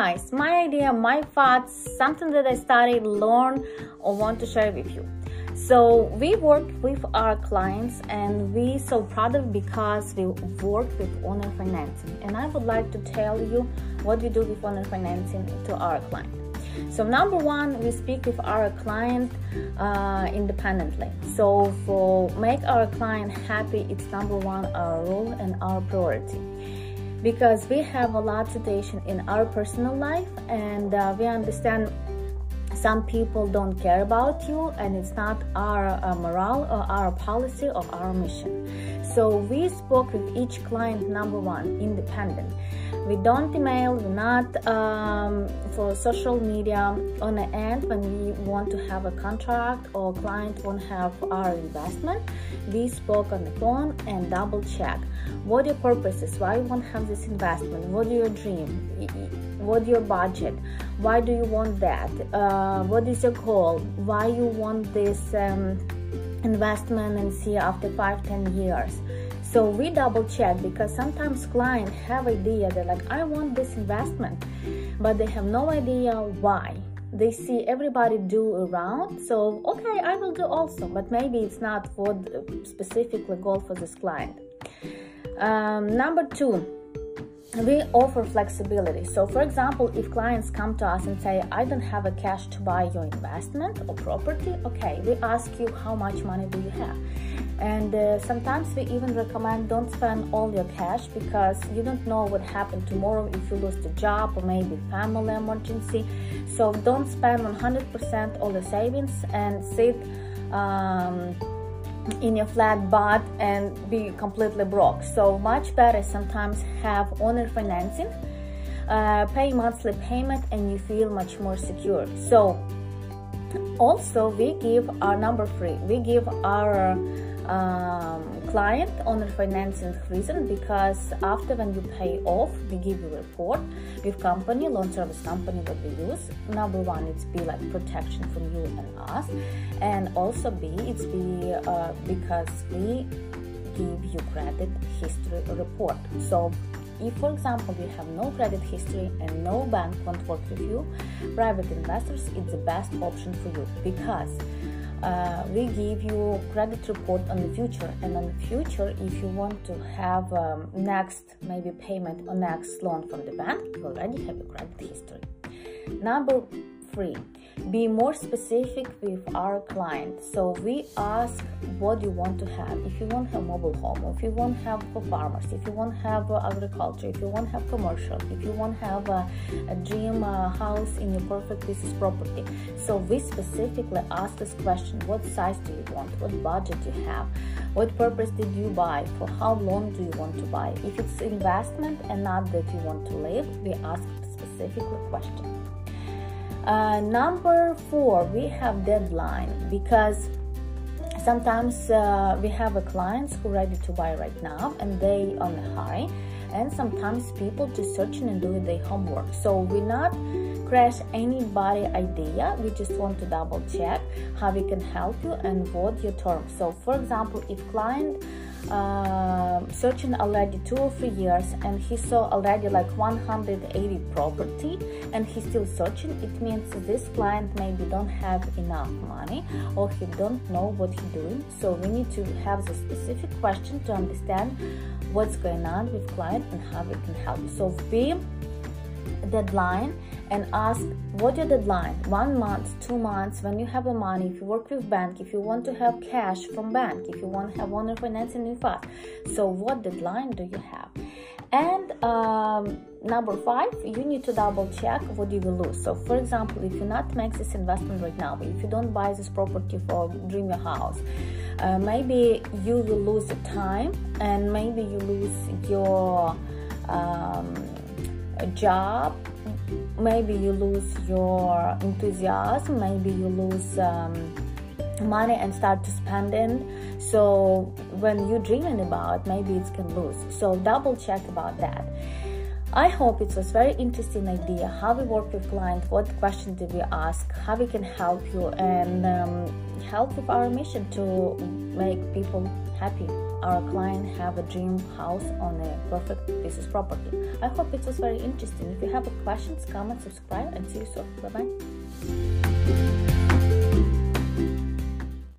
guys, my idea, my thoughts, something that I studied, learned, or want to share with you. So we work with our clients and we so proud of because we work with owner financing. And I would like to tell you what we do with owner financing to our client. So number one, we speak with our client uh, independently. So for make our client happy, it's number one our rule and our priority because we have a lot of situation in our personal life and uh, we understand some people don't care about you and it's not our uh, morale or our policy or our mission. So we spoke with each client number one independent. We don't email we're not um, for social media on the end when we want to have a contract or client won't have our investment. We spoke on the phone and double check. What your purpose is? Why you want to have this investment? What your dream? What your budget why do you want that? Uh, what is your goal? Why you want this um, investment and see after five ten years? So we double check because sometimes clients have idea they're like i want this investment but they have no idea why. They see everybody do around so okay i will do also but maybe it's not for specifically goal for this client. Um, number two we offer flexibility. So, for example, if clients come to us and say, I don't have a cash to buy your investment or property, okay, we ask you how much money do you have. And uh, sometimes we even recommend don't spend all your cash because you don't know what happened tomorrow if you lose the job or maybe family emergency. So, don't spend 100% all the savings and sit. Um, in your flat butt and be completely broke. So much better sometimes have owner financing, uh, pay monthly payment, and you feel much more secure. So also we give our number three. We give our um, client owner financing reason because after when you pay off we give you report. With company loan service company that we use number one it's be like protection from you and us. And also b it's be uh, because we give you credit history report. So if for example you have no credit history and no bank won't work with you private investors it's the best option for you because uh, we give you credit report on the future. And on the future if you want to have um, next maybe payment or next loan from the bank you already have your credit history. Number three be more specific with our client. So we ask what you want to have? If you want have mobile home if you want to have for farmers if you want to have uh, agriculture if you want to have commercial if you want to have a, a dream uh, house in your perfect business property. So we specifically ask this question what size do you want? What budget do you have? What purpose did you buy? For how long do you want to buy? If it's investment and not that you want to live we ask specifically question uh, number four, we have deadline because sometimes uh, we have a clients who ready to buy right now and they on the high and sometimes people just searching and doing their homework. So we not crash anybody idea. We just want to double check how we can help you and what your terms so for example if client uh, searching already two or three years and he saw already like 180 property and he's still searching. It means this client maybe don't have enough money or he don't know what he's doing. So we need to have the specific question to understand what's going on with client and how we can help. So be deadline and ask what your deadline one month two months when you have the money if you work with bank if you want to have cash from bank if you want to have owner financing in fast so what deadline do you have? And um, number five you need to double check what you will lose. So for example if you not make this investment right now if you don't buy this property for dream your house uh, maybe you will lose time and maybe you lose your um, job maybe you lose your enthusiasm maybe you lose um, money and start to spending. So when you're dreaming about maybe it can lose. So double check about that I hope it was very interesting idea how we work with clients, what questions did we ask, how we can help you and um, help with our mission to make people happy. our client have a dream house on a perfect pieces property. I hope it was very interesting. If you have questions, comment, subscribe, and see you soon. Bye bye.